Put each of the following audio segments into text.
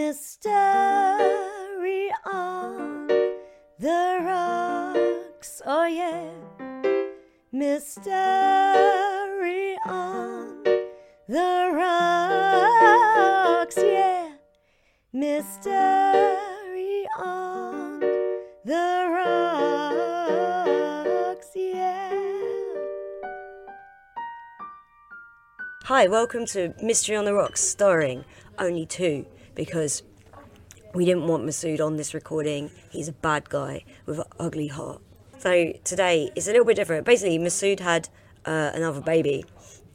Mystery on the rocks, oh yeah. Mystery on the rocks, yeah. Mystery on the rocks, yeah. Hi, welcome to Mystery on the Rocks, starring only two, because we didn't want Masood on this recording. He's a bad guy with an ugly heart. So today it's a little bit different. Basically, Masood had uh, another baby,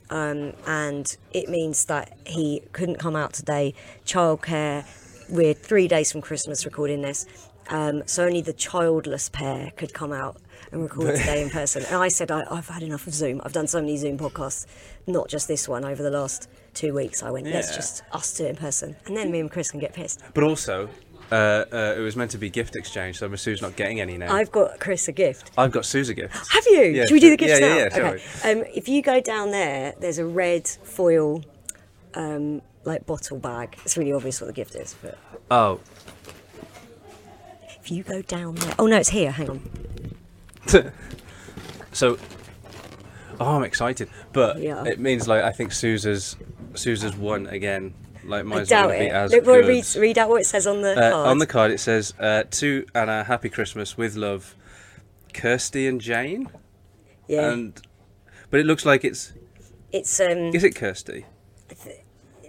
um, and it means that he couldn't come out today. Childcare. We're three days from Christmas recording this, um, so only the childless pair could come out and record today in person. And I said I, I've had enough of Zoom. I've done so many Zoom podcasts, not just this one over the last two weeks. I went, let's just us do it in person, and then me and Chris can get pissed. But also, uh, uh, it was meant to be gift exchange, so Masood's not getting any now. I've got Chris a gift. I've got Suze a gift. Have you? Yeah, Should we do the gifts Yeah, now? yeah, yeah, okay. Um, if you go down there, there's a red foil, um, like bottle bag. It's really obvious what the gift is, but Oh, if you go down there, oh no, it's here. Hang on. so. Oh, I'm excited, but Yeah. it means like I think Suze's Suze's won again. Like mine's not doubt be it. as Look, good. read, read out what it says on the Uh, card. on the card, it says uh, to Anna, Happy Christmas with love, Kirsty and Jane. yeah, And but it looks like it's it's um, is it Kirsty?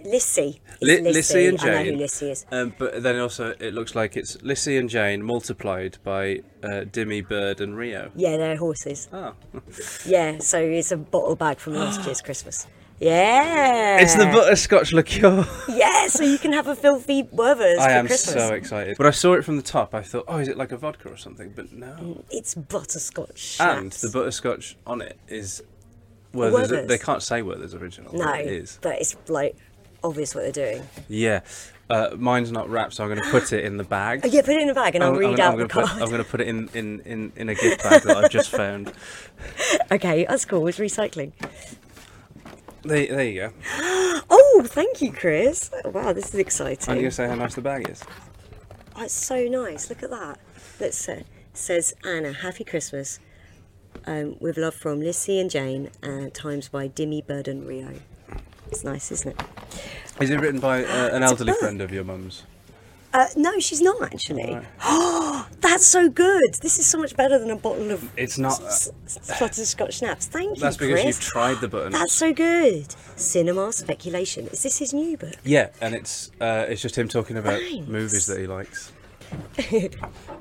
Lissy. Li- Lissy. Lissy and I know who Jane. Lissy is. Um, but then also it looks like it's Lissy and Jane multiplied by uh, Dimmy, Bird, and Rio. Yeah, they're horses. Oh, Yeah, so it's a bottle bag from last year's Christmas. Yeah, it's the butterscotch liqueur. Yeah, so you can have a filthy Werther's I am Christmas. so excited. But I saw it from the top. I thought, oh, is it like a vodka or something? But no. It's butterscotch. And the butterscotch on it is. Werther's, Werther's. They can't say Werther's original. No, it is. but it's like obvious what they're doing. Yeah. Uh, mine's not wrapped, so I'm going to put it in the bag. Oh, yeah, put it in a bag and I'll I'm- read I'm, out I'm the card. Put, I'm going to put it in, in, in, in a gift bag that I've just found. Okay, that's cool. It's recycling. There, there you go. Oh, thank you, Chris. Wow, this is exciting. I'm going to say how nice the bag is. Oh, it's so nice. Look at that. Let's say says Anna, Happy Christmas. Um, with love from Lissy and Jane, uh, times by Dimmy Bird and Rio. It's nice, isn't it? Is it written by uh, an elderly friend of your mum's? Uh, no, she's not actually. Oh, that's so good. This is so much better than a bottle of It's not. s- s- butterscotch schnapps. Thank you, That's because Chris. you've tried the button. That's so good. Cinema speculation. Is this his new book? Yeah, and it's uh, it's just him talking about Thanks. movies that he likes.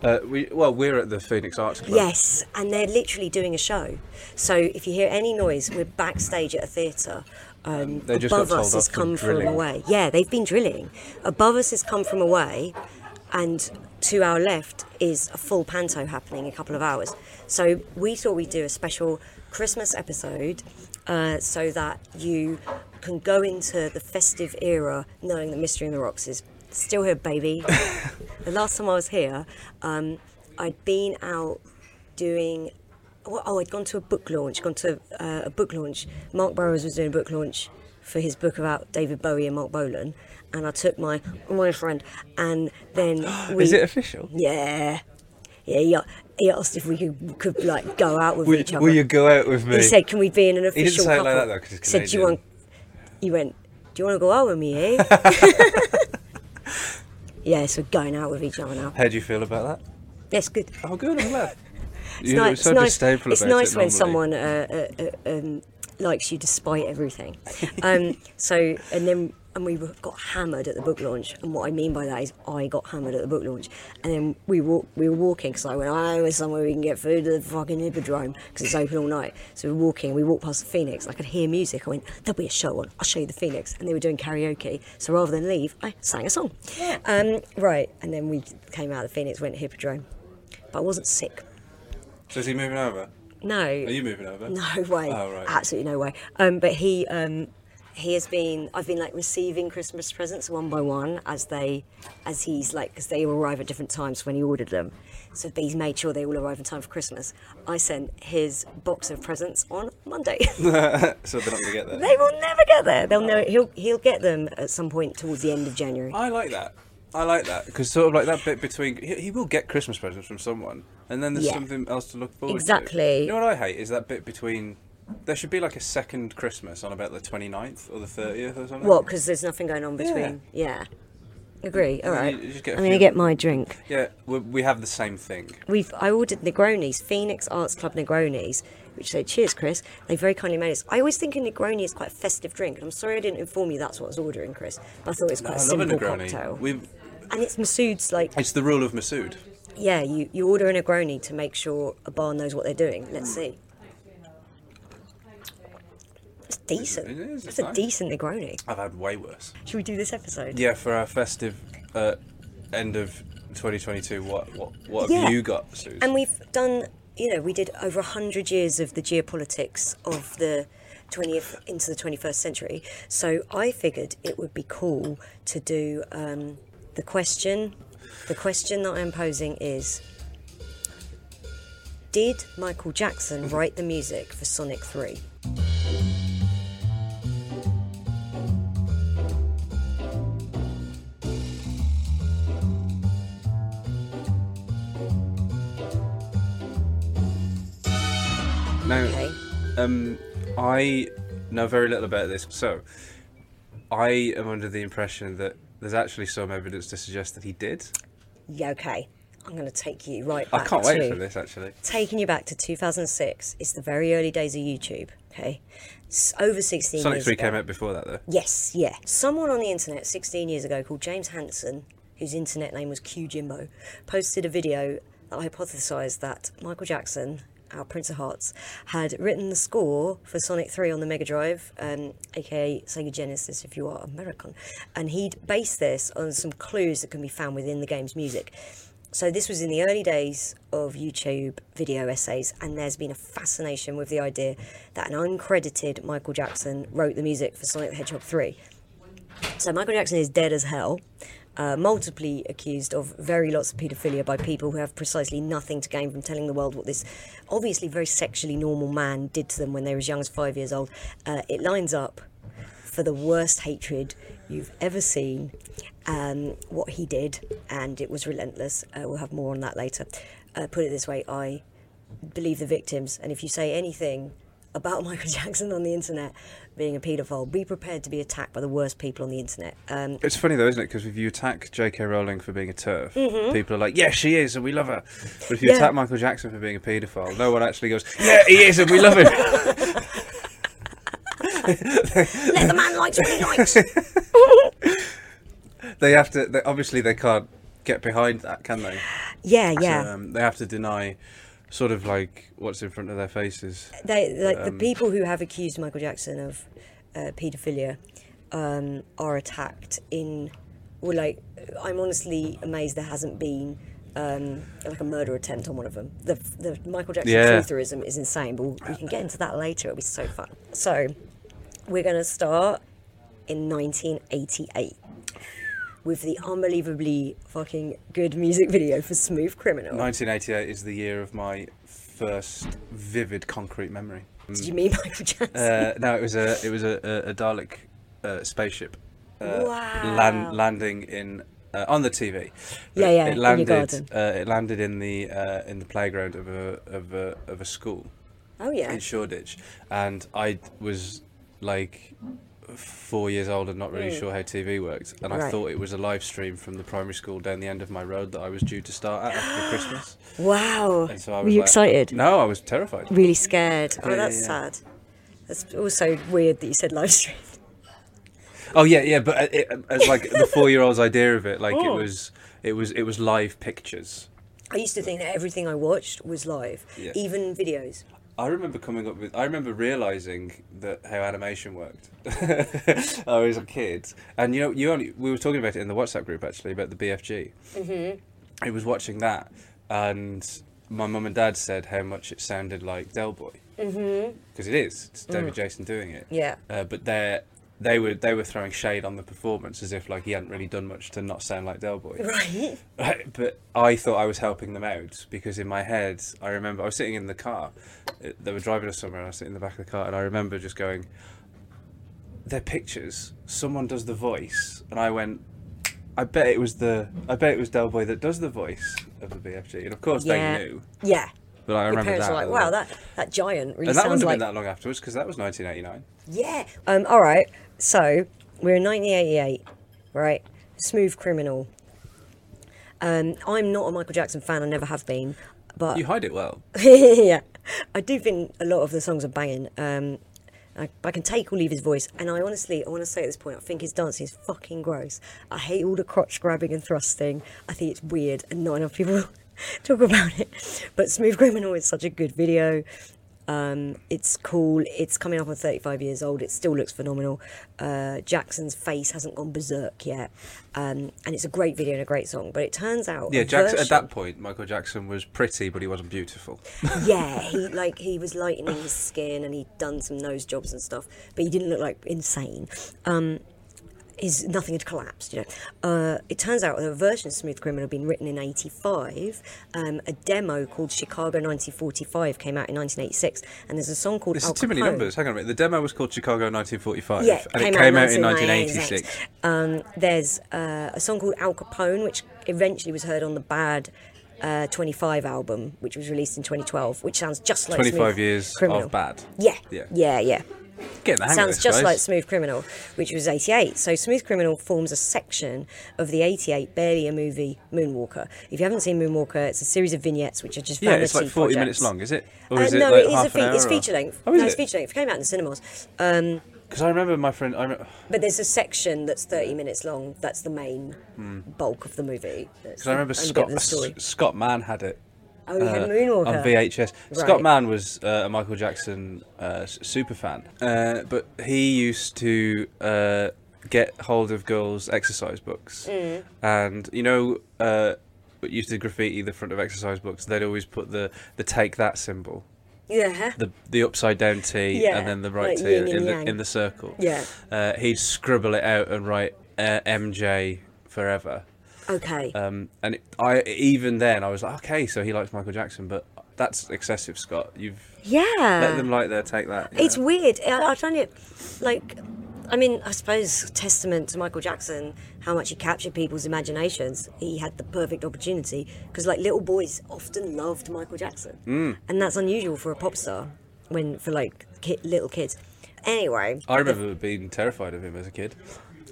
uh, we well, we're at the Phoenix Arts Club. Yes, and they're literally doing a show. So if you hear any noise, we're backstage at a theatre. Um, They just got above us has come from away. Yeah, they've been drilling. Above us has come from away, and to our left is a full panto happening in a couple of hours. So we thought we'd do a special Christmas episode uh, so that you can go into the festive era knowing that Mystery in the Rocks is still here, baby. the last time I was here, um, I'd been out doing. Oh, oh, I'd gone to a book launch. Gone to uh, a book launch. Mark Burrows was doing a book launch for his book about David Bowie and Marc Bolan, and I took my my friend, and then we. Is it official? Yeah, yeah. He, he asked if we could, could like go out with Will, each other. will you go out with me? He said, "Can we be in an official He didn't say it couple?" like that, though, 'cause he's He said, "Do you want?" Canadian. He went, "Do you want to go out with me, eh?" yeah, so going out with each other now. How do you feel about that? That's good. Oh, good. I'm glad. It's You're nice. so it's nice, disdainful it's about nice it when someone uh, uh, uh, um, likes you despite everything. um, so, and then and we got hammered at the book launch. And what I mean by that is I got hammered at the book launch, and then we walk, we were walking because I went, I know somewhere we can get food at the fucking hippodrome because it's open all night. So we were walking, we walked past the Phoenix. I could hear music. I went, there'll be a show on. I'll show you the Phoenix, and they were doing karaoke. So rather than leave, I sang a song. Um, right, and then we came out of the Phoenix, went to hippodrome, but I wasn't sick. So is he moving over? No. Are you moving over? No way. Oh, right. Absolutely no way. Um, but he um, he has been. I've been like receiving Christmas presents one by one as they, as he's like, because they all arrive at different times when he ordered them. So he's made sure they all arrive in time for Christmas. I sent his box of presents on Monday. so they're not going to get there. they will never get there. They'll know. He'll he'll get them at some point towards the end of January. I like that. I like that because sort of like that bit between he, he will get Christmas presents from someone, and then there's Yeah. something else to look forward to. Exactly. You know what I hate is that bit between. There should be like a second Christmas on about the 29th or the 30th or something. What? Because there's nothing going on between. Yeah. Agree. All right. you- you a I'm going to get my drink. Yeah, we, we have the same thing. We've I ordered Negronis, Phoenix Arts Club Negronis, which say cheers, Chris. They very kindly made us. I always think a Negroni is quite a festive drink, and I'm sorry I didn't inform you that's what I was ordering, Chris. But I thought it was quite I a love a simple Negroni. cocktail. We, And it's Masood's like it's the rule of Masood. yeah, you, you order a Negroni to make sure a bar knows what they're doing. Let's see. It's decent. It is, It's it's a decent Negroni. I've had way worse. Should we do this episode? Yeah, for our festive uh, end of 2022, what what what Yeah. have you got, Suze? And we've done, you know, we did over 100 years of the geopolitics of the 20th into the 21st century. So I figured it would be cool to do um, the question. The question that I'm posing is Did Michael Jackson write the music for Sonic 3? now, Okay. um, I know very little about this, so I am under the impression that there's actually some evidence to suggest that he did. Yeah, okay. I'm going to take you right back. I can't wait to- for this actually. taking you back to 2006. It's the very early days of YouTube. Okay, it's over 16 Sonic years 3 ago. came out before that though. Yes, yeah. Someone on the internet 16 years ago called James Hansen, whose internet name was Q Jimbo, posted a video that hypothesized that Michael Jackson, our Prince of Hearts, had written the score for Sonic 3 on the Mega Drive, um, aka Sega Genesis if you are American, and he'd based this on some clues that can be found within the game's music. So this was in the early days of YouTube video essays, and there's been a fascination with the idea that an uncredited Michael Jackson wrote the music for Sonic the Hedgehog 3. So Michael Jackson is dead as hell, uh, multiply accused of very lots of paedophilia by people who have precisely nothing to gain from telling the world what this obviously very sexually normal man did to them when they were as young as five years old. Uh, it lines up for the worst hatred you've ever seen. Um, what he did, and it was relentless. Uh, we'll have more on that later. Uh, put it this way: I believe the victims, and if you say anything about Michael Jackson on the internet being a paedophile, be prepared to be attacked by the worst people on the internet. Um, It's funny though, isn't it? Because if you attack J.K. Rowling for being a turf, Mm-hmm. people are like, "Yeah, she is, and we love her." But if you Yeah. attack Michael Jackson for being a paedophile, no one actually goes, "Yeah, he is, and we love him." Let the man likes what he likes. they have to. They, obviously, they can't get behind that, can they? yeah, yeah. So, um, they have to deny, sort of like what's in front of their faces. they like the um, people who have accused Michael Jackson of uh, paedophilia um, are attacked in. Well, like I'm honestly amazed there hasn't been um, like a murder attempt on one of them. The the Michael Jackson Yeah. trutherism is insane, but we can get into that later. It'll be so fun. So we're gonna start in 1988 with the unbelievably fucking good music video for Smooth Criminal. 1988 is the year of my first vivid concrete memory. Did you mean Michael Jackson? Uh, no, it was a it was a, a, a Dalek uh, spaceship uh, Wow. land, landing in uh, on the TV. Yeah, yeah, It in your landed. Uh, it landed in the uh, in the playground of a of a of a school oh yeah. in Shoreditch, and I was like four years old and not really hmm. sure how TV worked, and I Mm. Thought it was a live stream from the primary school down the end of my road that I was due to start at after Christmas. Wow. And so I Were you like- excited? No, I was terrified. Really scared. Oh, Yeah, that's yeah. sad. That's also weird that you said live stream. Oh yeah, yeah, but uh, it, as like the four-year-old's idea of it, like it Oh. was, it was, it was live pictures. I used to think that everything I watched was live, Yeah. even videos. I remember coming up with. I remember realizing that how animation worked. I was a kid, and you know, you only we were talking about it in the WhatsApp group actually about the BFG. Mm-hmm. I was watching that, and my mum and dad said how much it sounded like Del Boy. Mm-hmm. Because it is. It's David Jason doing it. Yeah. Uh, but they they were they were throwing shade on the performance as if like he hadn't really done much to not sound like Del Boy. Right. Right, but I thought I was helping them out because in my head, I remember I was sitting in the car. uh, They were driving us somewhere, and I was sitting in the back of the car, and I remember just going, "They're pictures. Someone does the voice," and I went, "I bet it was the. I bet it was Del Boy that does the voice of the BFG." And of course, Yeah. they knew. Yeah. But I Your remember parents that. were like, wow, that, that giant really And that sounds wouldn't have like. been that long afterwards because that was 1989. Yeah. Um, all right. So we're in 1988, right? Smooth Criminal. Um, I'm not a Michael Jackson fan. I never have been. But You hide it well. yeah, I do think a lot of the songs are banging. Um, I, I can take or leave his voice, and I honestly, I want to say at this point, I think his dancing is fucking gross. I hate all the crotch grabbing and thrusting. I think it's weird, and not enough people talk about it. But Smooth Criminal is such a good video. Um, it's cool. It's coming up on 35 years old. It still looks phenomenal. Uh, Jackson's face hasn't gone berserk yet, um, and it's a great video and a great song. But it turns out, Yeah, Jackson, at that point, Michael Jackson was pretty, but he wasn't beautiful. yeah, he like he was lightening his skin and he'd done some nose jobs and stuff, but he didn't look like insane. Um, his nothing had collapsed, you know. Uh, it turns out that a version of Smooth Criminal had been written in '85. Um, a demo called Chicago 1945 came out in 1986, and there's a song called This is too many numbers. Hang on a minute. The demo was called Chicago 1945, Yeah, and it came out in 1986. 1986. Um, there's uh, a song called Al Capone, which eventually was heard on the Bad uh, 25 album, which was released in 2012, which sounds just like 25 Smooth years Criminal. of bad. Yeah, Yeah. yeah, yeah. Getting the hang of Sounds this, just guys. like Smooth Criminal, which was 88. So Smooth Criminal forms a section of the 88 Barely a Movie Moonwalker. If you haven't seen Moonwalker, it's a series of vignettes which are just Yeah, it's like 40 minutes long, is it? Or Uh, is it no, like it is half a fe- an hour? it's feature length. Oh, is no, it's it? feature length. It came out in the cinemas. Um, Because I remember my friend. I remember, but there's a section that's 30 minutes long. That's the main bulk of the movie. Because. I remember the only bit Scott of the story. S- Scott Mann had it. Oh, he had uh, Moonwalker. on VHS. Scott Mann was uh, a Michael Jackson uh, super fan, uh, but he used to uh, get hold of girls' exercise books, Mm. and you know, uh, used to graffiti the front of exercise books. They'd always put the the take that symbol, Yeah. the the upside down T, Yeah, and then the right like T and in the in the circle. Yeah. uh, he'd scribble it out and write uh, MJ forever. Okay. Um, and it, I even then I was like, okay, so he likes Michael Jackson, but that's excessive, Scott. You've yeah. let them like their take that. It's know? weird. I, I find it like, I mean, I suppose testament to Michael Jackson how much he captured people's imaginations. He had the perfect opportunity because like little boys often loved Michael Jackson, mm. and that's unusual for a pop star when for like ki- little kids. Anyway, I remember being terrified of him as a kid.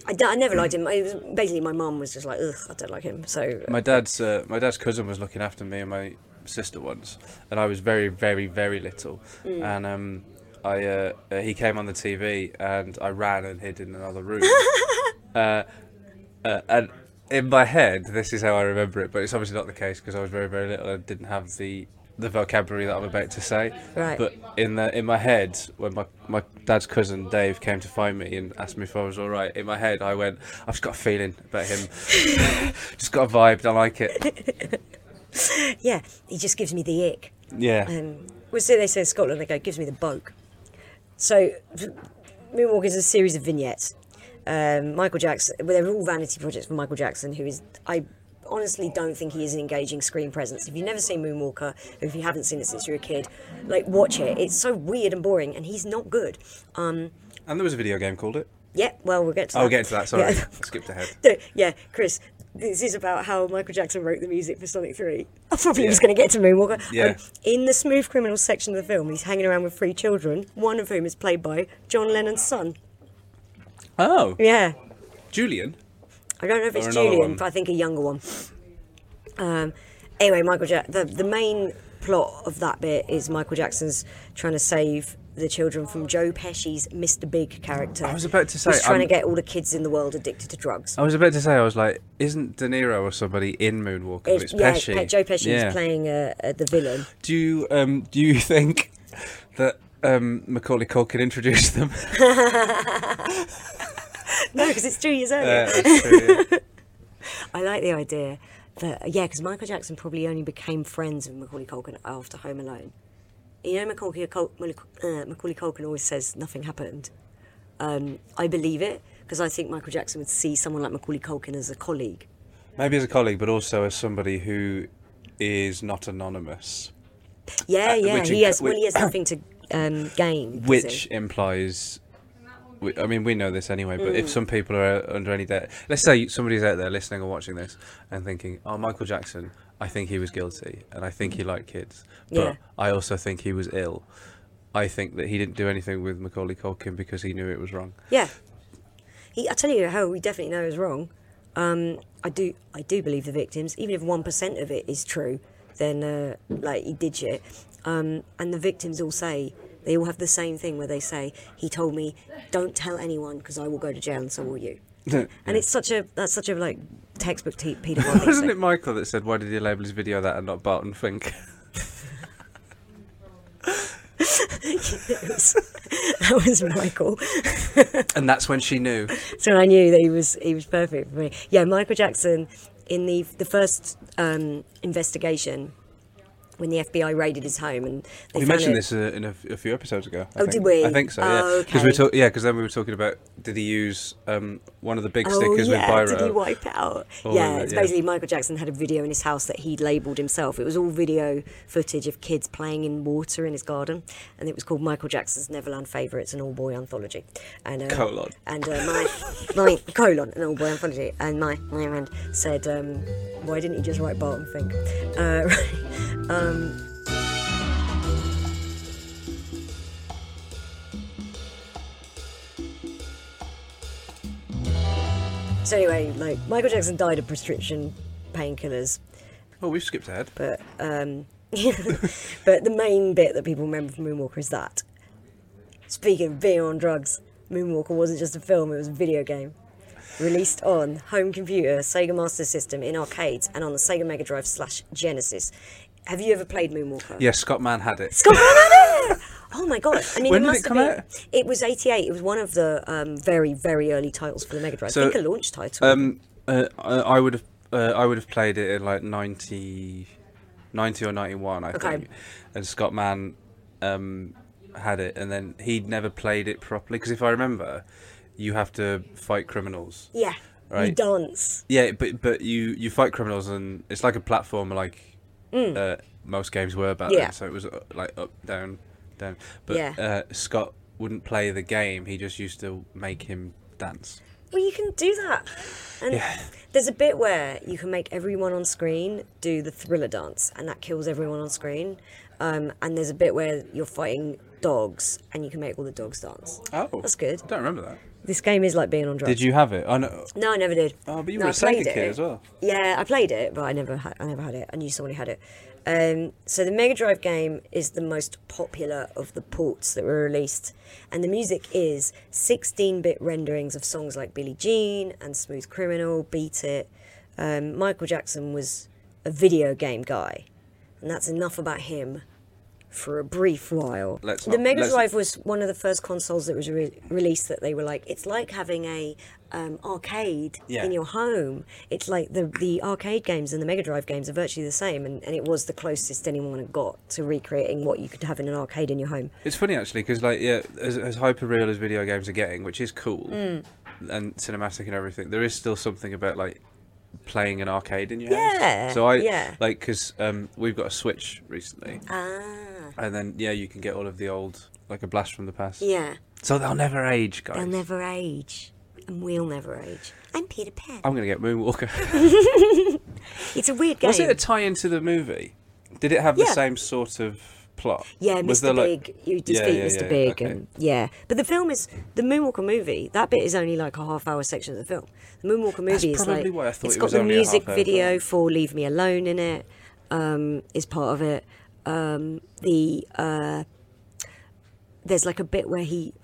I, d- I never liked him. It was, basically, my mum was just like, ugh, I don't like him. So My dad's uh, my dad's cousin was looking after me and my sister once, and I was very, very, very little, Mm. and um, I uh, uh, he came on the TV and I ran and hid in another room. uh, uh, and in my head, this is how I remember it, but it's obviously not the case because I was very, very little and didn't have the the vocabulary that I'm about to say. Right. But in the in my head, when my, my dad's cousin Dave came to find me and asked me if I was all right, in my head I went, I've just got a feeling about him. just got a vibe. I like it. yeah, he just gives me the ick. Yeah. Um, well, so they say in Scotland, they go, gives me the boke. So, Moonwalk is a series of vignettes. Um, Michael Jackson, well, they're all vanity projects for Michael Jackson, who is, I honestly don't think he is an engaging screen presence. If you've never seen Moonwalker, or if you haven't seen it since you were a kid, like, watch it. It's so weird and boring, and he's not good. Um, And there was a video game called it. yeah, well, we'll get to that. Oh, we'll get to that. Sorry, Yeah. I skipped ahead. Yeah, Chris, this is about how Michael Jackson wrote the music for Sonic 3. I probably was going to get to Moonwalker. Um, Yeah. in the Smooth Criminal section of the film, he's hanging around with three children, one of whom is played by John Lennon's son. Oh, Yeah. Julian. I don't know if it's Julian, but I think a younger one. Um, anyway, Michael Jack. The the main plot of that bit is Michael Jackson's trying to save the children from Joe Pesci's Mr. Big character. I was about to say, He's trying I'm- to get all the kids in the world addicted to drugs. I was about to say, I was like, isn't De Niro or somebody in Moonwalker? But it's yeah, Pesci. Pe- Joe Pesci Yeah. is playing uh, uh, the villain. Do you um do you think that um Macaulay Culkin introduced them? No, because it's two years earlier. True, yeah. I like the idea that yeah, because Michael Jackson probably only became friends with Macaulay Culkin after Home Alone. You know, Macaulay, Cul- uh, Macaulay Culkin always says nothing happened. Um, I believe it because I think Michael Jackson would see someone like Macaulay Culkin as a colleague. Maybe as a colleague, but also as somebody who is not anonymous, Yeah, Uh, yeah, he inc- has. Well, he has nothing to um, gain. which implies. We- I mean, we know this anyway, but Mm. if some people are under any doubt, let's say somebody's out there listening or watching this and thinking, "Oh, Michael Jackson, I think he was guilty, and I think he liked kids, but Yeah. I also think he was ill." I think that he didn't do anything with Macaulay Culkin because he knew it was wrong. Yeah. He, I tell you how we definitely know is wrong. Um, I do I do believe the victims, even if one percent of it is true, then uh, like he did shit. Um, and the victims all say they all have the same thing where they say he told me, "Don't tell anyone because I will go to jail and so will you." And it's such a that's such a like textbook te- paedophile. Wasn't it Michael that said, "Why did he label his video that and not Barton Fink?" that was Michael. and that's when she knew. so I knew that he was he was perfect for me. Yeah, Michael Jackson in the the first um, investigation when the FBI raided his home and they We mentioned this uh, in a, a few episodes ago. I Oh, think. did we? I think so. Oh, Yeah, because we okay. talk, Yeah, because then we were talking about did he use um, one of the big Oh stickers yeah, with Biro? did he wipe out? Yeah, it- it's yeah. basically Michael Jackson had a video in his house that he'd labelled himself. It was all video footage of kids playing in water in his garden, and it was called Michael Jackson's Neverland Favourites, an all-boy anthology. And uh, Colon. And uh, my my colon, an all-boy anthology, and my my friend said, um, "Why didn't he just write Barton Fink?" Uh, right. Um, so anyway, like Michael Jackson died of prescription painkillers, Oh, we've skipped ahead. but um, but the main bit that people remember from Moonwalker is that. Speaking of being on drugs, Moonwalker wasn't just a film; it was a video game. Released on home computer, Sega Master System, in arcades, and on the Sega Mega Drive slash Genesis. Have you ever played Moonwalker? Yes, Scott Mann had it. Scott Mann! had it. Oh my god! I mean, When it did it come have been. out? It was '88. It was one of the um, very, very early titles for the Mega Drive. So, I think a launch title. Um, uh, I would have uh, I would have played it in like 90, 90 or ninety one, I Okay. think. And Scott Mann um, had it, and then he'd never played it properly because if I remember, you have to fight criminals. yeah, you right. dance. Yeah, but but you you fight criminals and it's like a platformer, like uh, most games were back Mm. Yeah. then. So it was uh, like up, down, down. But Yeah. uh, Scott wouldn't play the game. He just used to make him dance. Well, you can do that. And Yeah. there's a bit where you can make everyone on screen do the thriller dance, and that kills everyone on screen. Um, and there's a bit where you're fighting dogs, and you can make all the dogs dance. Oh, That's good. I don't remember that. This game is like being on drugs. Did you have it? I know. No, I never did. Oh, but you no, were a Sega kid it. as well. Yeah, I played it, but I never, had, I never had it. I knew somebody had it. Um, so the Mega Drive game is the most popular of the ports that were released, and the music is 16-bit renderings of songs like Billie Jean and Smooth Criminal, Beat It. Um, Michael Jackson was a video game guy, and that's enough about him for a brief while. Let's the not- Mega Drive was one of the first consoles that was re- released that they were like, it's like having a um, arcade Yeah. in your home. It's like the the arcade games and the Mega Drive games are virtually the same, and, and it was the closest anyone had got to recreating what you could have in an arcade in your home. It's funny actually because like yeah, as, as hyper real as video games are getting, which is cool Mm. and cinematic and everything, there is still something about like playing an arcade in your home. Yeah, house. So I yeah. like because um, we've got a Switch recently, Ah, and then yeah, you can get all of the old like a blast from the past. yeah. So they'll never age, guys. They'll never age, and we'll never age. I'm Peter Pan. I'm gonna get Moonwalker. It's a weird game. Was it a tie into the movie? Did it have the Yeah. same sort of plot? Yeah, Was Mr. there, like- Big. You Yeah, defeat yeah, Mr. yeah, Big, okay. and yeah. But the film is the Moonwalker movie. That bit is only like a half-hour section of the film. The Moonwalker movie is probably like why I thought it's it got was the only a music half-hour video film. for "Leave Me Alone" in it. Um, is part of it. Um, the uh, there's like a bit where he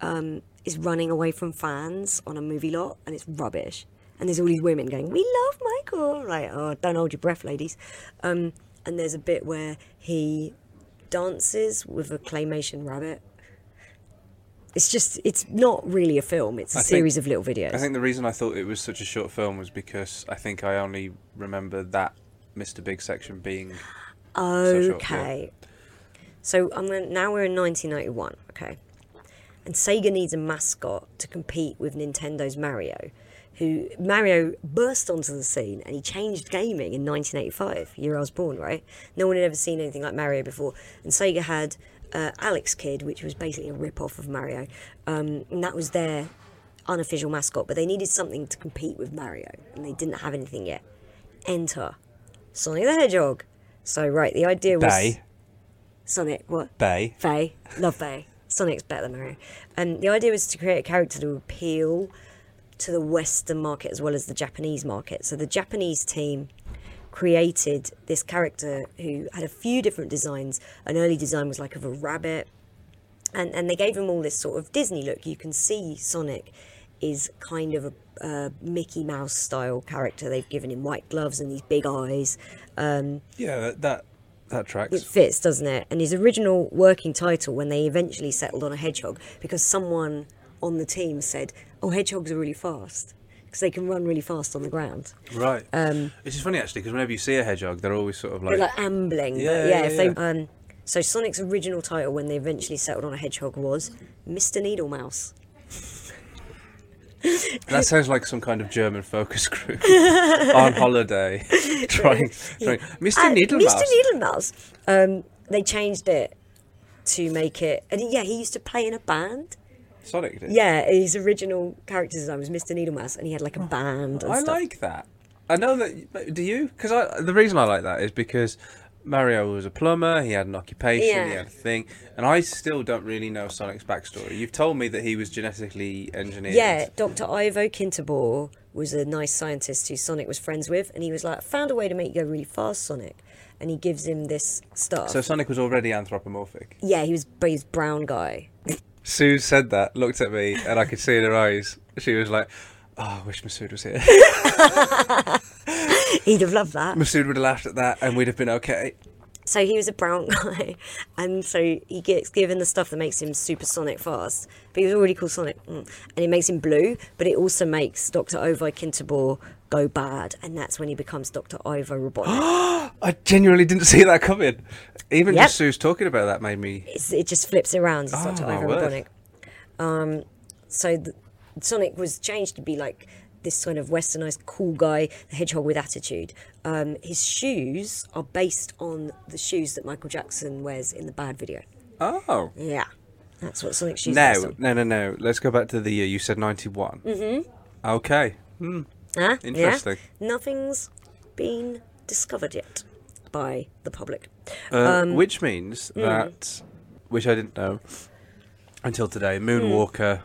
um, is running away from fans on a movie lot, and it's rubbish. And there's all these women going, "We love Michael!" Like, oh, don't hold your breath, ladies. Um, and there's a bit where he dances with a claymation rabbit. It's just, it's not really a film. It's a I think- series of little videos. I think the reason I thought it was such a short film was because I think I only remember that Mr. Big section being. Okay. So I'm gonna, now we're in 1991. Okay, and Sega needs a mascot to compete with Nintendo's Mario. Who Mario burst onto the scene and he changed gaming in 1985, year I was born, right? No one had ever seen anything like Mario before, and Sega had uh, Alex Kidd, which was basically a rip off of Mario, um, and that was their unofficial mascot. But they needed something to compete with Mario, and they didn't have anything yet. Enter Sonic the Hedgehog. So right, the idea was Bay. Sonic. What? Bay. Faye. Love Faye. Sonic's better than Mario. And the idea was to create a character to appeal to the Western market as well as the Japanese market. So the Japanese team created this character who had a few different designs. An early design was like of a rabbit. And, and they gave him all this sort of Disney look. You can see Sonic is kind of a uh, Mickey Mouse style character. They've given him white gloves and these big eyes. Um, Yeah, that that, that tracks. it fits, doesn't it? And his original working title, when they eventually settled on a hedgehog, because someone on the team said, "Oh, hedgehogs are really fast because they can run really fast on the ground." Right. Um, Which is funny actually, because whenever you see a hedgehog, they're always sort of like. They're like ambling. Yeah, yeah. yeah, if they, um, so Sonic's original title, when they eventually settled on a hedgehog, was Mr. Needle Mouse. That sounds like some kind of German focus group on holiday, trying, trying. Mr. Uh, Needlemouse. Mr. Needlemouse. Um, they changed it to make it. And yeah, he used to play in a band. Sonic did. Yeah, his original character design was Mr. Needlemouse, and he had like a band. And I stuff. like that. I know that. Do you? Because the reason I like that is because Mario was a plumber. He had an occupation. He had a thing, and I still don't really know Sonic's backstory. You've told me that he was genetically engineered. Yeah, Dr. Ivo Kintobor was a nice scientist who Sonic was friends with, and he was like, found a way to make you go really fast, Sonic. And he gives him this stuff. So Sonic was already anthropomorphic. yeah, he was, but he's brown guy. Sue said that, looked at me, and I could see in her eyes. She was like, "Oh, I wish Masood was here." He'd have loved that. Masood would have laughed at that, and we'd have been okay. So he was a brown guy, and so he gets given the stuff that makes him supersonic fast. But he was already called Sonic, mm. and it makes him blue. But it also makes Doctor Ovo Kintobor go bad, and that's when he becomes Doctor Ovo Robotnik. I genuinely didn't see that coming. Even Yep. just Sue's talking about that made me. it's, it just flips around. It's Oh, Doctor my Ovo. Robotnik. Um, so the, Sonic was changed to be like this kind of westernized cool guy, the hedgehog with attitude. Um, his shoes are based on the shoes that Michael Jackson wears in the Bad video. Oh. Yeah, that's what Sonic's shoes No, no, no, no. Let's go back to the year. You said 91. Mm-hmm. Okay. Hmm. Huh? Interesting. Yeah? Nothing's been discovered yet by the public. Uh, Um, which means hmm. that, which I didn't know until today, Hmm. Moonwalker,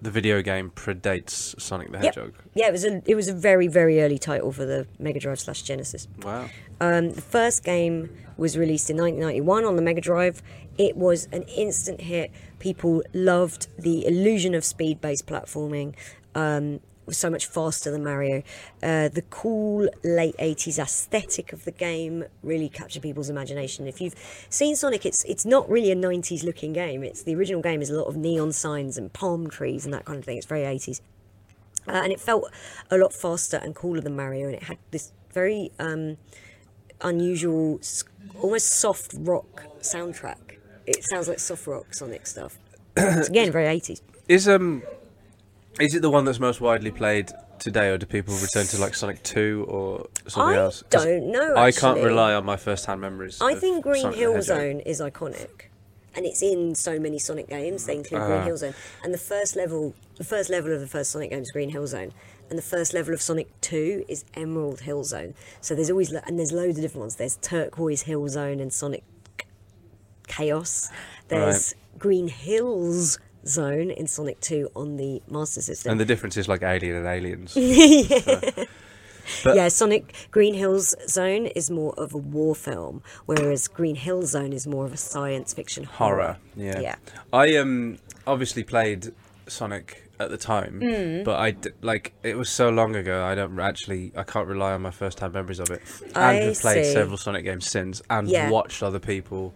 the video game, predates Sonic the Yep. Hedgehog. Yeah, it was a it was a very very early title for the Mega Drive slash Genesis. Wow. Um, the first game was released in 1991 on the Mega Drive. It was an instant hit. People loved the illusion of speed based platforming. Um, was so much faster than Mario. Uh, the cool late 80s aesthetic of the game really captured people's imagination. If you've seen Sonic, it's it's not really a 90s looking game. It's the original game is a lot of neon signs and palm trees and that kind of thing. It's very 80s. Uh, and it felt a lot faster and cooler than Mario, and it had this very um, unusual, almost soft rock soundtrack. It sounds like soft rock Sonic stuff. It's, again, very 80s. Is um, is it the one that's most widely played today, or do people return to like Sonic Two or something else? I don't know, I can't rely on my first-hand memories. I think Green Sonic Hill Zone is iconic. And it's in so many Sonic games. They include Green Ah. Hill Zone, and the first level, the first level of the first Sonic game is Green Hill Zone, and the first level of Sonic Two is Emerald Hill Zone. So there's always lo- and there's loads of different ones. There's Turquoise Hill Zone and Sonic Chaos. There's Green Hills Zone in Sonic Two on the Master System. And the difference is like Alien and Aliens. But- yeah, Sonic Green Hills Zone is more of a war film, whereas Green Hill Zone is more of a science fiction horror. horror. Yeah. Yeah. I um obviously played Sonic at the time, Hmm. but I d- like it was so long ago. I don't actually I can't rely on my first hand memories of it. And I have played see. several Sonic games since, and Yeah. watched other people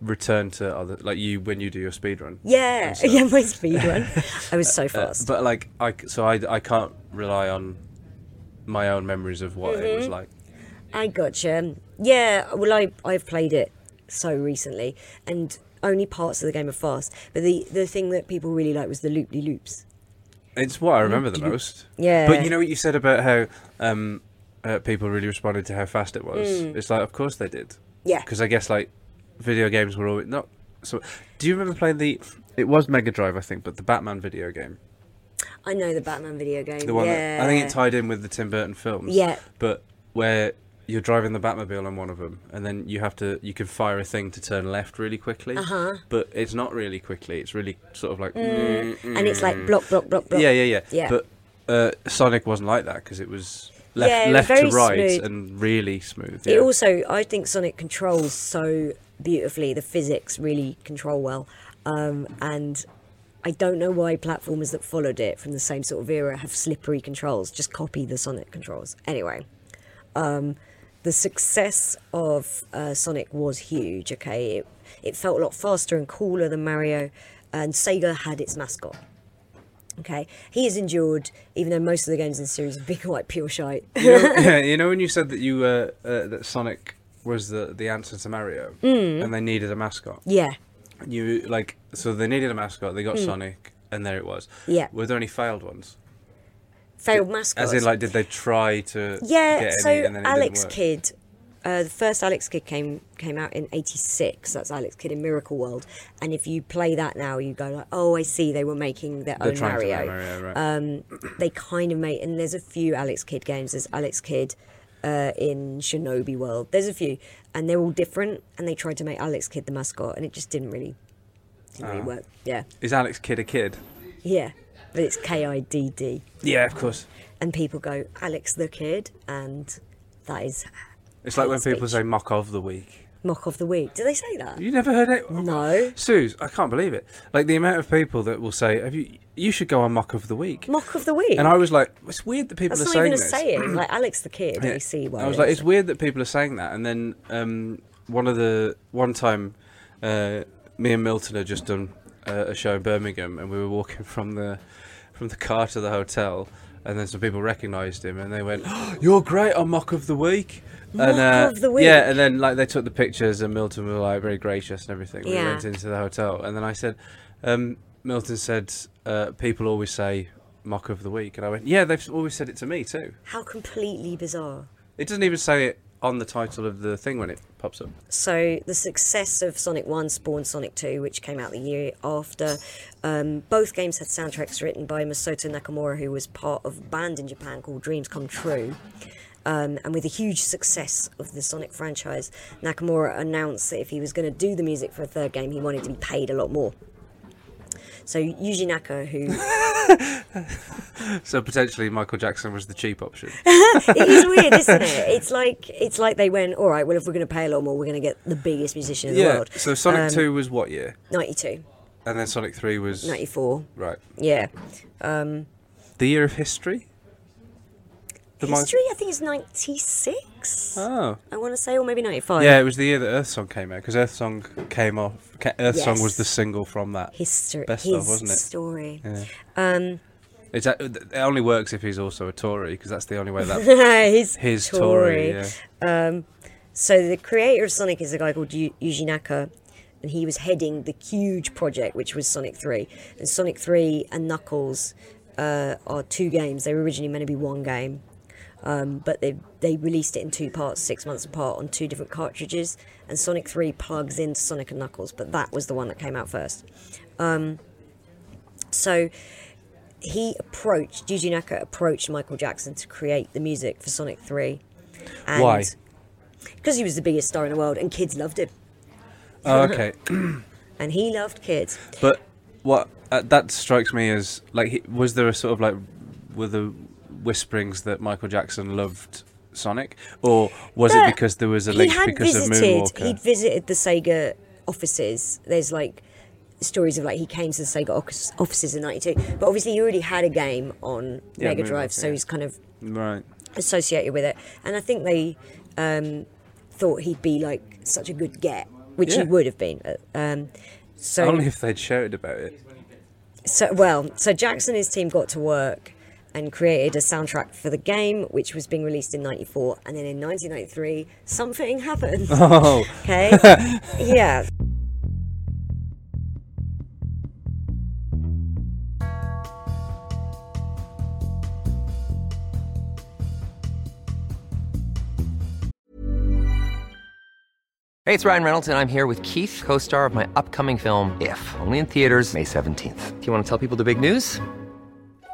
return to other like you when you do your speed run. Yeah, so- yeah, my speed run. I was so Uh, fast. but like i so I I can't rely on my own memories of what it Mm-hmm. was like. I gotcha. Yeah, well, I I've played it so recently, and only parts of the game are fast. But the the thing that people really like was the loop de loops. It's what I remember the most. Yeah. But you know what you said about how um, uh, people really responded to how fast it was. It's like, of course they did. Mm. Yeah. Because I guess like video games were always not. So, do you remember playing the? It was Mega Drive, I think, but the Batman video game. I know the Batman video game. The one yeah. that I think it tied in with the Tim Burton films. Yeah. But where you're driving the Batmobile on one of them, and then you have to you can fire a thing to turn left really quickly. Uh-huh. But it's not really quickly. It's really sort of like. and it's like block, block, block, block. Yeah, yeah, yeah. Yeah. But uh, Sonic wasn't like that because it was left, Yeah, left to right smooth. and really smooth. It also, I think Sonic controls so beautifully. The physics really control well, um, and I don't know why platformers that followed it from the same sort of era have slippery controls. Just copy the Sonic controls. Anyway, um, the success of uh, Sonic was huge. Okay, it it felt a lot faster and cooler than Mario, and Sega had its mascot. Okay, he has endured, even though most of the games in the series have been quite pure shite. you, know, yeah, you know when you said that you uh, uh, that Sonic was the the answer to Mario, Mm. and they needed a mascot. yeah, You like so they needed a mascot. They got Sonic, and there it was. Mm. Yeah. Were there any failed ones? failed mascots. As in, like, did they try to? Yeah, get so any, and then it Alex? Kidd, uh, the first Alex Kidd came came out in '86. That's Alex Kidd in Miracle World, and if you play that now, you go like, "Oh, I see. They were making their They're own Mario." Mario, right? Um, they kind of made, and there's a few Alex Kidd games. There's Alex Kidd uh, in Shinobi World. There's a few, and they're all different. And they tried to make Alex Kidd the mascot, and it just didn't really didn't Ah. really work. Yeah, Is Alex Kidd a kid? yeah, but it's K I D D, Yeah, of course. and people go Alex the Kid, and that is It's like when people speech. say mock of the week. Mock of the week. Did they say that? You never heard it? No. Suze, I can't believe it. Like the amount of people that will say, "Have you? You should go on mock of the week." Mock of the week. And I was like, "It's weird that people That's are not saying even a this." saying. Like Alex the Kid, Yeah. See why. I was like, it's weird that people are saying that. And then um, one of the one time, uh, me and Milton had just done uh, a show in Birmingham, and we were walking from the from the car to the hotel, and then some people recognised him, and they went, oh, "You're great on Mock of the Week." And, Mock of the Week? Yeah, and then like they took the pictures, and Milton was like very gracious and everything. We Yeah. went into the hotel, and then I said, um, Milton said, uh, "People always say." Mock of the week, and I went, yeah, they've always said it to me too. How completely bizarre. It doesn't even say it on the title of the thing when it pops up. So the success of Sonic One spawned Sonic Two, which came out the year after. Um, both games had soundtracks written by Masato Nakamura, who was part of a band in Japan called Dreams Come True. Um, and with the huge success of the Sonic franchise, Nakamura announced that if he was going to do the music for a third game, he wanted to be paid a lot more. So Yuji Naka, who So potentially Michael Jackson was the cheap option. it is weird, isn't it? It's like it's like they went, all right, well, if we're going to pay a lot more, we're going to get the biggest musician in the yeah. world. So Sonic Um, 2 was what year? 92, And then Sonic 3 was 94. right. Yeah. The year of history? The History, I think, is 96. Oh. I want to say, or maybe 95. Yeah, it was the year that Earth Song came out because Earth Song came off. Earth Song was the single from that. History. Best his of, wasn't it? story. Yeah. Um, It's it only works if he's also a Tory because that's the only way that his, his Tory. Tory. Yeah. So the creator of Sonic is a guy called Yu- Yuji Naka, and he was heading the huge project, which was Sonic 3. And Sonic 3 and Knuckles uh, are two games. They were originally meant to be one game, um, but they they released it in two parts, six months apart, on two different cartridges. And Sonic 3 plugs into Sonic and Knuckles, but that was the one that came out first. Um, so he approached Yuji Naka approached Michael Jackson to create the music for Sonic 3. And Why? Because he was the biggest star in the world, and kids loved him, Oh, okay. and he loved kids. But what uh, that strikes me as like, he- was there a sort of like, were the whisperings that Michael Jackson loved Sonic, or was But it because there was a link because of visited, Moonwalker? He'd visited the Sega offices. There's like stories of like he came to the Sega offices in '92, but obviously he already had a game on Yeah, Mega Moonwalker, Drive, so yeah. he's kind of Right. associated with it. And I think they um, thought he'd be like such a good get, which Yeah. he would have been. Uh, Um, so Only if they'd shouted about it. so well, so Jackson and his team got to work and created a soundtrack for the game, which was being released in '94, and then in 1993 something happened. Oh, Okay, yeah. Hey, it's Ryan Reynolds, and I'm here with Keith, co star of my upcoming film, If, only in theaters, May 17th. Do you want to tell people the big news?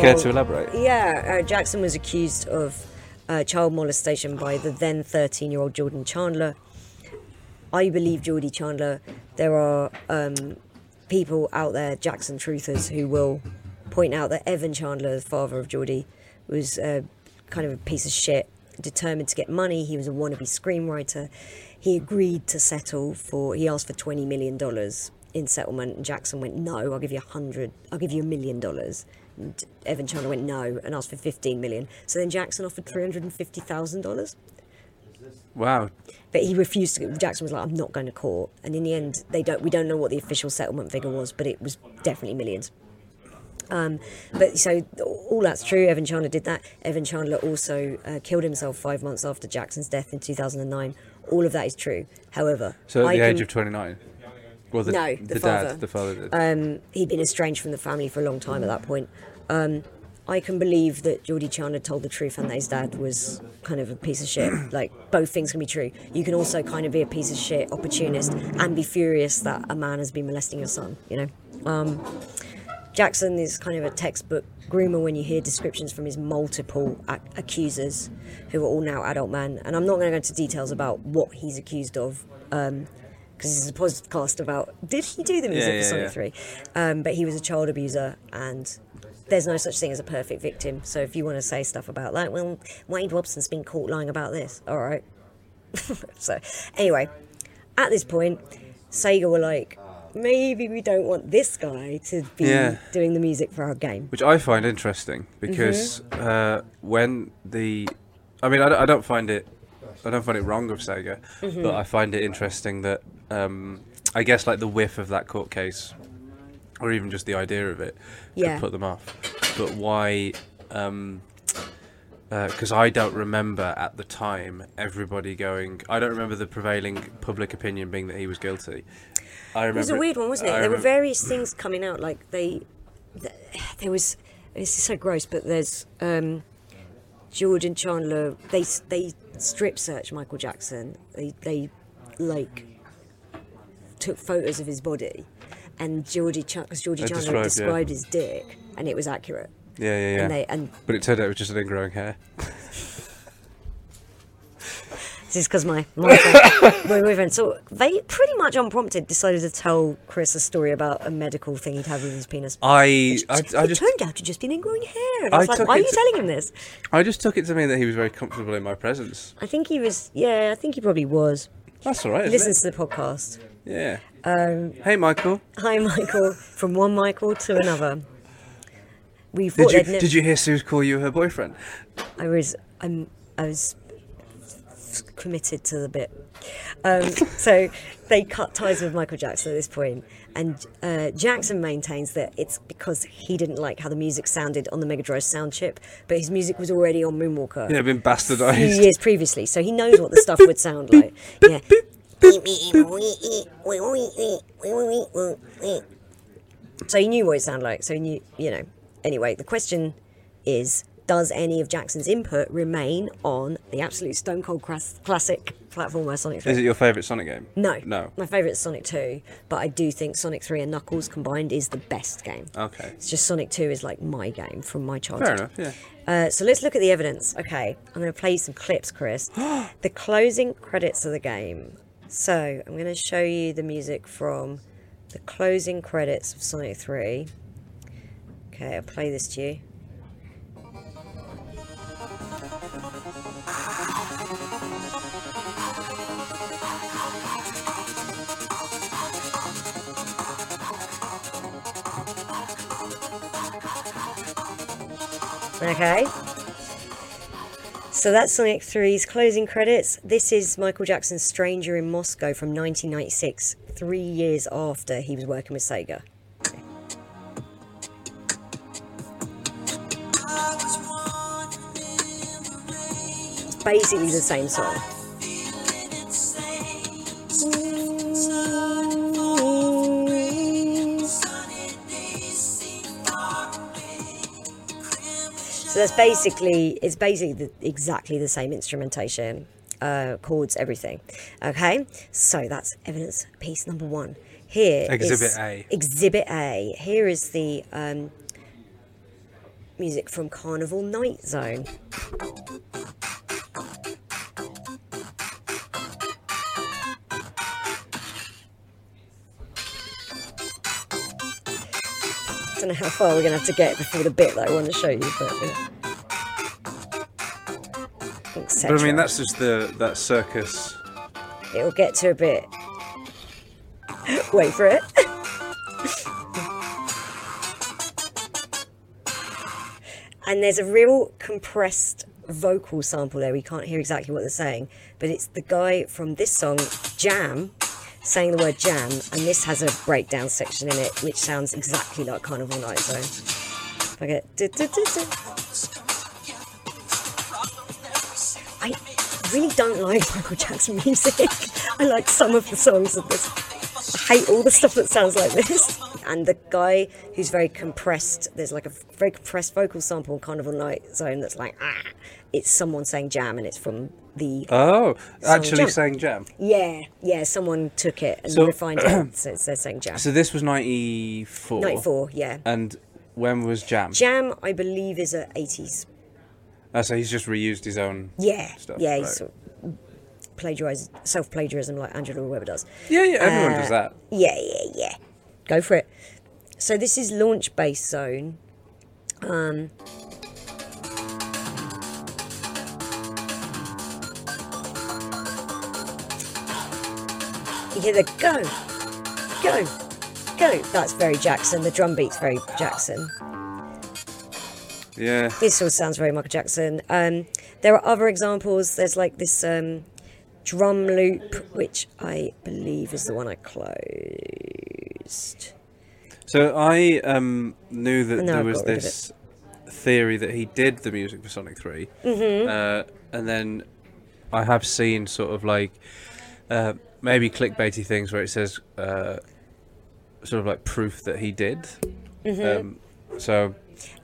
Care to elaborate? Yeah, uh, Jackson was accused of uh, child molestation by the then 13 year old Jordan Chandler. I believe Geordie Chandler. There are um, people out there, Jackson truthers, who will point out that Evan Chandler, the father of Geordie, was uh, kind of a piece of shit, determined to get money. He was a wannabe screenwriter. He agreed to settle for, he asked for $20 million in settlement, and Jackson went, No, I'll give you a hundred, I'll give you a million dollars. And Evan Chandler went no and asked for 15 million. So then Jackson offered $350,000. Wow. But he refused to. Jackson was like, "I'm not going to court." And in the end, they don't. We don't know what the official settlement figure was, but it was definitely millions. Um, but so all that's true. Evan Chandler did that. Evan Chandler also uh, killed himself five months after Jackson's death in 2009. All of that is true. However, So at I the age can- of 29? Well, the, No, the, the father. dad, the father um, he'd been estranged from the family for a long time at that point. Um, I can believe that Geordie Chan had told the truth and that his dad was kind of a piece of shit. Like, both things can be true. You can also kind of be a piece of shit opportunist and be furious that a man has been molesting your son, you know? Um, Jackson is kind of a textbook groomer when you hear descriptions from his multiple ac- accusers, who are all now adult men. And I'm not going to go into details about what he's accused of, because this is a podcast about did he do the music Yeah, for Sonic yeah. 3? Um, but he was a child abuser, and there's no such thing as a perfect victim. So if you want to say stuff about that, well, Wade Robson's been caught lying about this. All right. so anyway, at this point, Sega were like, maybe we don't want this guy to be Yeah. doing the music for our game. Which I find interesting because Mm-hmm. uh, when the, I mean, I don't, I don't find it, I don't find it wrong of Sega, Mm-hmm. but I find it interesting that um, I guess like the whiff of that court case, or even just the idea of it, Yeah. could put them off. But why? Because I don't remember at the time everybody going. I don't remember the prevailing public opinion being that he was guilty. I remember It was a weird one, wasn't it? I there were various things coming out. Like they, th- there was. This is so gross, but there's um, Jordan Chandler. They they strip searched Michael Jackson. They they like took photos of his body, and Geordie because Geordie Uh, Chandler described, described yeah. his dick, and it was accurate. Yeah, yeah, yeah. And they and But it turned out it was just an ingrowing hair. This is because my my my boyfriend. So they pretty much unprompted decided to tell Chris a story about a medical thing he'd had with his penis. I, I, it I just, turned out to just be an ingrowing hair. And I I was like, why are you to- telling him this? I just took it to mean that he was very comfortable in my presence. I think he was. Yeah, I think he probably was. That's all right. He listens to the podcast. Yeah. Um, hey, Michael. Hi, Michael. From one Michael to another. We Did you did you hear Sue call you her boyfriend? I was I'm I was committed to the bit. Um, so they cut ties with Michael Jackson at this point, and uh, Jackson maintains that it's because he didn't like how the music sounded on the Mega Drive sound chip, but his music was already on Moonwalker Yeah, been a few bastardized. years previously, so he knows what the stuff would sound like. Yeah. So he knew what it sounded like. So he knew, you know. Anyway, the question is Does any of Jackson's input remain on the absolute stone cold cras- classic platformer Sonic 3? Is it your favourite Sonic game? No. No. My favourite is Sonic 2, but I do think Sonic 3 and Knuckles combined is the best game. Okay. It's just Sonic 2 is like my game from my childhood. Fair enough. Yeah. Uh, so let's look at the evidence. Okay, I'm going to play you some clips, Chris. the closing credits of the game. So I'm going to show you the music from the closing credits of Sonic 3. Okay, I'll play this to you. Okay. So that's Sonic 3's closing credits. This is Michael Jackson's Stranger in Moscow from 1996, three years after he was working with Sega. It's basically the same song. So that's basically it's basically the, exactly the same instrumentation, uh, chords, everything. Okay, so that's evidence piece number one. Here is Exhibit A. Exhibit A. Here is the um, music from Carnival Night Zone. Don't know how far we're gonna have to get before the bit that I want to show you, but. But I mean, that's just the that circus. It'll get to a bit. Wait for it. and there's a real compressed vocal sample there. We can't hear exactly what they're saying, but it's the guy from this song, Jam, saying the word jam, and this has a breakdown section in it, which sounds exactly like Carnival Night Zone. If I get. du- du- du-. I really don't like Michael Jackson music. I like some of the songs of this. I hate all the stuff that sounds like this. And the guy who's very compressed, there's like a very compressed vocal sample in Carnival Night Zone that's like, ah, it's someone saying jam and it's from the. Oh, actually Jam. saying jam. yeah, yeah, someone took it and So- refined it. So they're saying jam. So this was ninety four. 94, yeah. And when was jam? Jam, I believe, is a 80s. Oh, so he's just reused his own. Yeah, Stuff, yeah, right. he's sort of plagiarized, self plagiarism like Andrew Lloyd Webber does. Yeah, yeah. Everyone Uh, does that. Yeah, yeah, yeah. Go for it. So this is launch base zone. Um, you hear the go, go, go. That's very Jackson. The drum beat's very Jackson. Yeah. This all sounds very Michael Jackson. Um, there are other examples. There's like this um, drum loop, which I believe is the one I closed. So I um, knew that there was got rid of this theory that he did the music for Sonic 3 Mm-hmm. uh, and then I have seen sort of like uh, maybe clickbaity things where it says uh, sort of like proof that he did. Mm-hmm. Um, so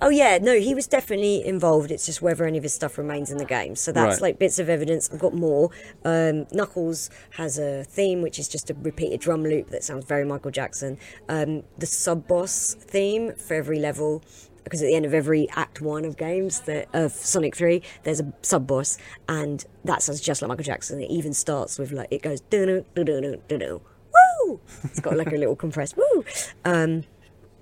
Oh yeah, no, he was definitely involved. It's just whether any of his stuff remains in the game. So that's Right. like bits of evidence. I've got more. Um, Knuckles has a theme, which is just a repeated drum loop that sounds very Michael Jackson. Um, the sub boss theme for every level. Because at the end of every Act One of games that of Sonic Three, there's a sub boss, and that sounds just like Michael Jackson. It even starts with like it goes do do do do do do woo. It's got like a little compressed woo. Um,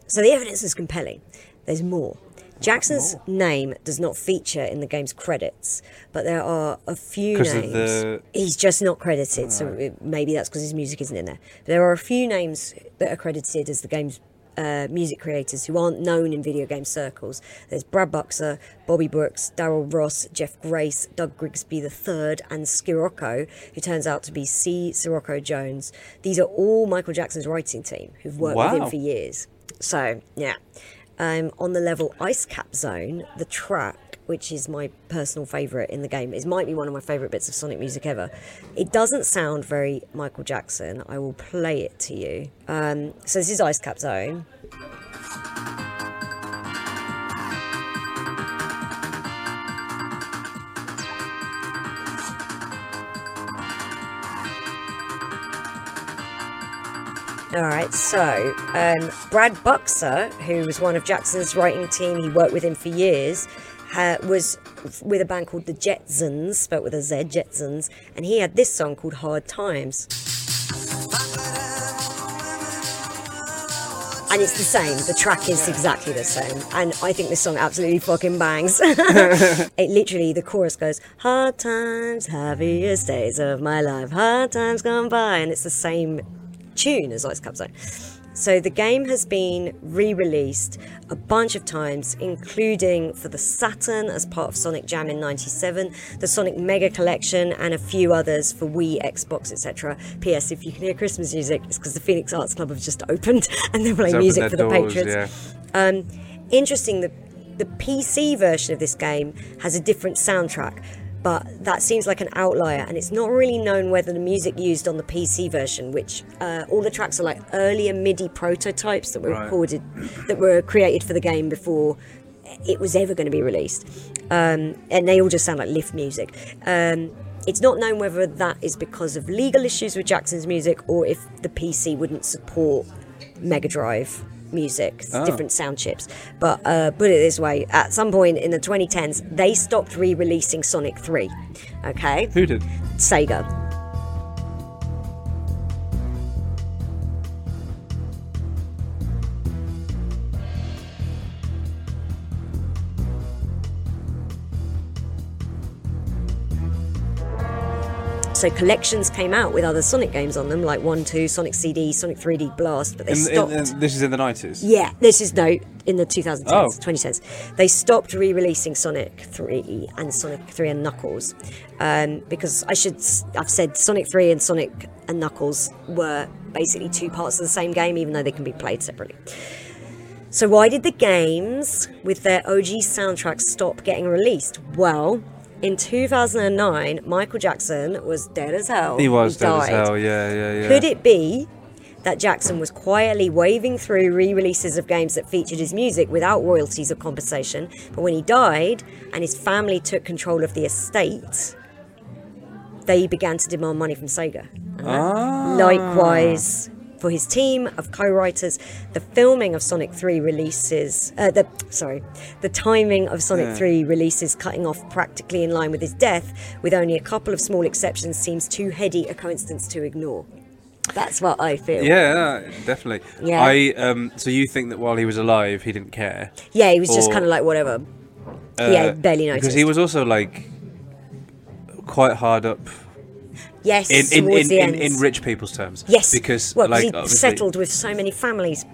so the evidence is compelling. There's more. Jackson's name does not feature in the game's credits, but there are a few names. the- He's just not credited, so it, maybe that's because his music isn't in there. There are a few names that are credited as the game's uh, music creators who aren't known in video game circles. There's Brad Buxer, Bobby Brooks, Daryl Ross, Geoff Grace, Doug Grigsby III, and Scirocco, who turns out to be C. Scirocco Jones. These are all Michael Jackson's writing team who've worked with him for years. So, yeah. Um, on the level Ice Cap Zone, the track, which is my personal favourite in the game. It might be one of my favourite bits of Sonic music ever. It doesn't sound very Michael Jackson. I will play it to you. Um, so this is Ice Cap Zone. All right, so um, Brad Buxer, who was one of Jackson's writing team, he worked with him for years ha- was with a band called the Jetzons, spelled with a Z, Jetzons, and he had this song called Hard Times. And it's the same. The track is exactly the same. And I think this song absolutely fucking bangs. it literally, the chorus goes, Hard times, happiest days of my life, hard times gone by. And it's the same tune as Ice Cap Zone. So the game has been re-released a bunch of times, including for the Saturn as part of Sonic Jam in '97, the Sonic Mega Collection, and a few others for Wii, Xbox, etc. P.S. If you can hear Christmas music, it's because the Phoenix Arts Club have just opened and they're playing music for the doors, patrons. yeah. Um, interesting, the, the PC version of this game has a different soundtrack, but that seems like an outlier, and it's not really known whether the music used on the PC version, which uh, all the tracks are like earlier MIDI prototypes that were Right. recorded, that were created for the game before it was ever going to be released, um, and they all just sound like lift music. Um, it's not known whether that is because of legal issues with Jackson's music or if the PC wouldn't support Mega Drive music, Oh. different sound chips. But uh, put it this way: at some point in the 2010s, they stopped re-releasing Sonic 3. Okay, Who did? Sega. So collections came out with other Sonic games on them, like One, Two, Sonic CD, Sonic 3D Blast, but they In, in, stopped. in- this is in the nineties. Yeah, this is no in the 2010s, Oh. 2010s. They stopped re-releasing Sonic 3 and Sonic 3 and Knuckles um, because I should I've said Sonic 3 and Sonic and Knuckles were basically two parts of the same game, even though they can be played separately. So why did the games with their OG soundtracks stop getting released? Well. In 2009, Michael Jackson was dead as hell. He was dead as hell. Yeah, yeah, yeah. Could it be that Jackson was quietly waving through re releases of games that featured his music without royalties or compensation? But when he died and his family took control of the estate, they began to demand money from Sega. That- ah. Likewise, for his team of co-writers, the filming of Sonic 3 releases, uh, the sorry, the timing of Sonic 3 releases cutting off practically in line with his death, with only a couple of small exceptions, seems too heady a coincidence to ignore. That's what I feel. Yeah, definitely. Yeah. I um. So you think that while he was alive, he didn't care? Yeah, he was just kind of like whatever. yeah, barely noticed. Because he was also like quite hard up yes in in, in, the in, rich people's terms. yes, because well, like he settled with so many families,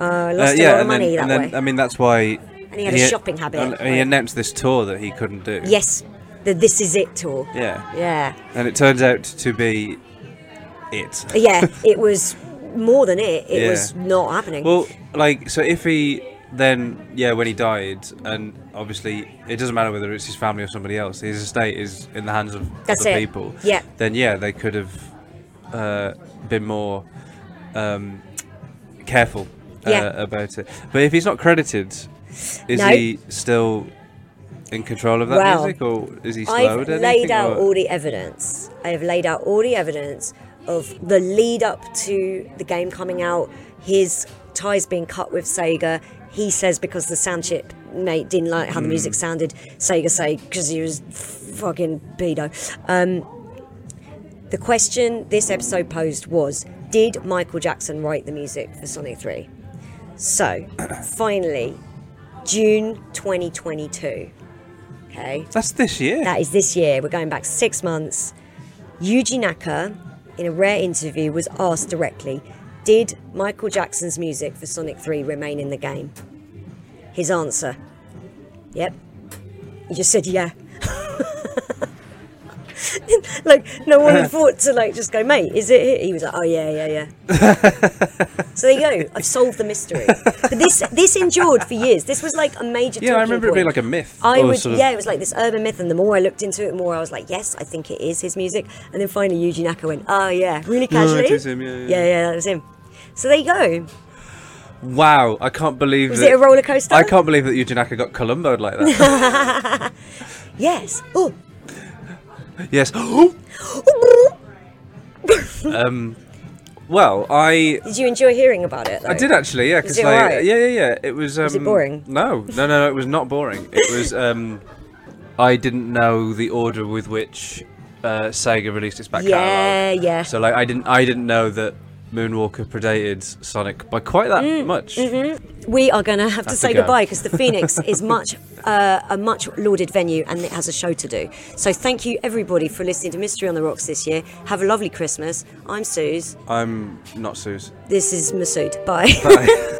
uh, Uh, lost yeah, a lot of money that and then way. I mean that's why. And he had a shopping habit, And he announced this tour that he couldn't do. yes, the This Is It tour. Yeah. Yeah. And it turns out to be it. yeah, it was more than it. It Yeah. was not happening. Well, like, so if he then, yeah, when he died, and obviously it doesn't matter whether it's his family or somebody else, his estate is in the hands of That's the it. people. Yeah. Then, yeah, they could have uh, been more um, careful uh, Yeah. about it. But if he's not credited, is No. he still in control of that Well, music, or is he slowed? I've anything? laid out or- all the evidence. I have laid out all the evidence of the lead up to the game coming out, his ties being cut with Sega. He says because the sound chip mate didn't like how the Hmm. music sounded. Sega say because he was fucking pedo. Um, the question this episode posed was: Did Michael Jackson write the music for Sonic Three? So, finally, June 2022. Okay. That's this year. That is this year. We're going back six months. Yuji Naka, in a rare interview, was asked directly Did Michael Jackson's music for Sonic 3 remain in the game? His answer Yep. He just said yeah. like no one had thought to like just go, mate. Is it? He was like, oh yeah, yeah, yeah. so there you go. I've solved the mystery. But this this endured for years. This was like a major. yeah, I remember it being like a myth. I would, sort of- yeah, it was like this urban myth, and the more I looked into it, the more I was like, yes, I think it is his music. And then finally, Yuji Naka went, oh yeah, really No, casually. is him, yeah, yeah. yeah, yeah, that was him. So there you go. Wow, I can't believe Was that, it a roller coaster? I can't believe that Yuji Naka got Columboed like that. Yes. Oh, yes. um, Well, I Did you enjoy hearing about it? I though? did actually, yeah. Because it like, alright? yeah, yeah, yeah. It was. Um, Was it boring? No, no, no, no. It was not boring. It was. Um, I didn't know the order with which uh, Sega released its back Yeah, catalog. yeah. So like, I didn't. I didn't know that Moonwalker predated Sonic by quite that Mm, much. We are going to have to Have to say go. goodbye because the Phoenix is much uh, a much lauded venue and it has a show to do. So thank you everybody for listening to Mystery on the Rocks this year. Have a lovely Christmas. I'm Suze. I'm not Suze. This is Masood. Bye. Bye.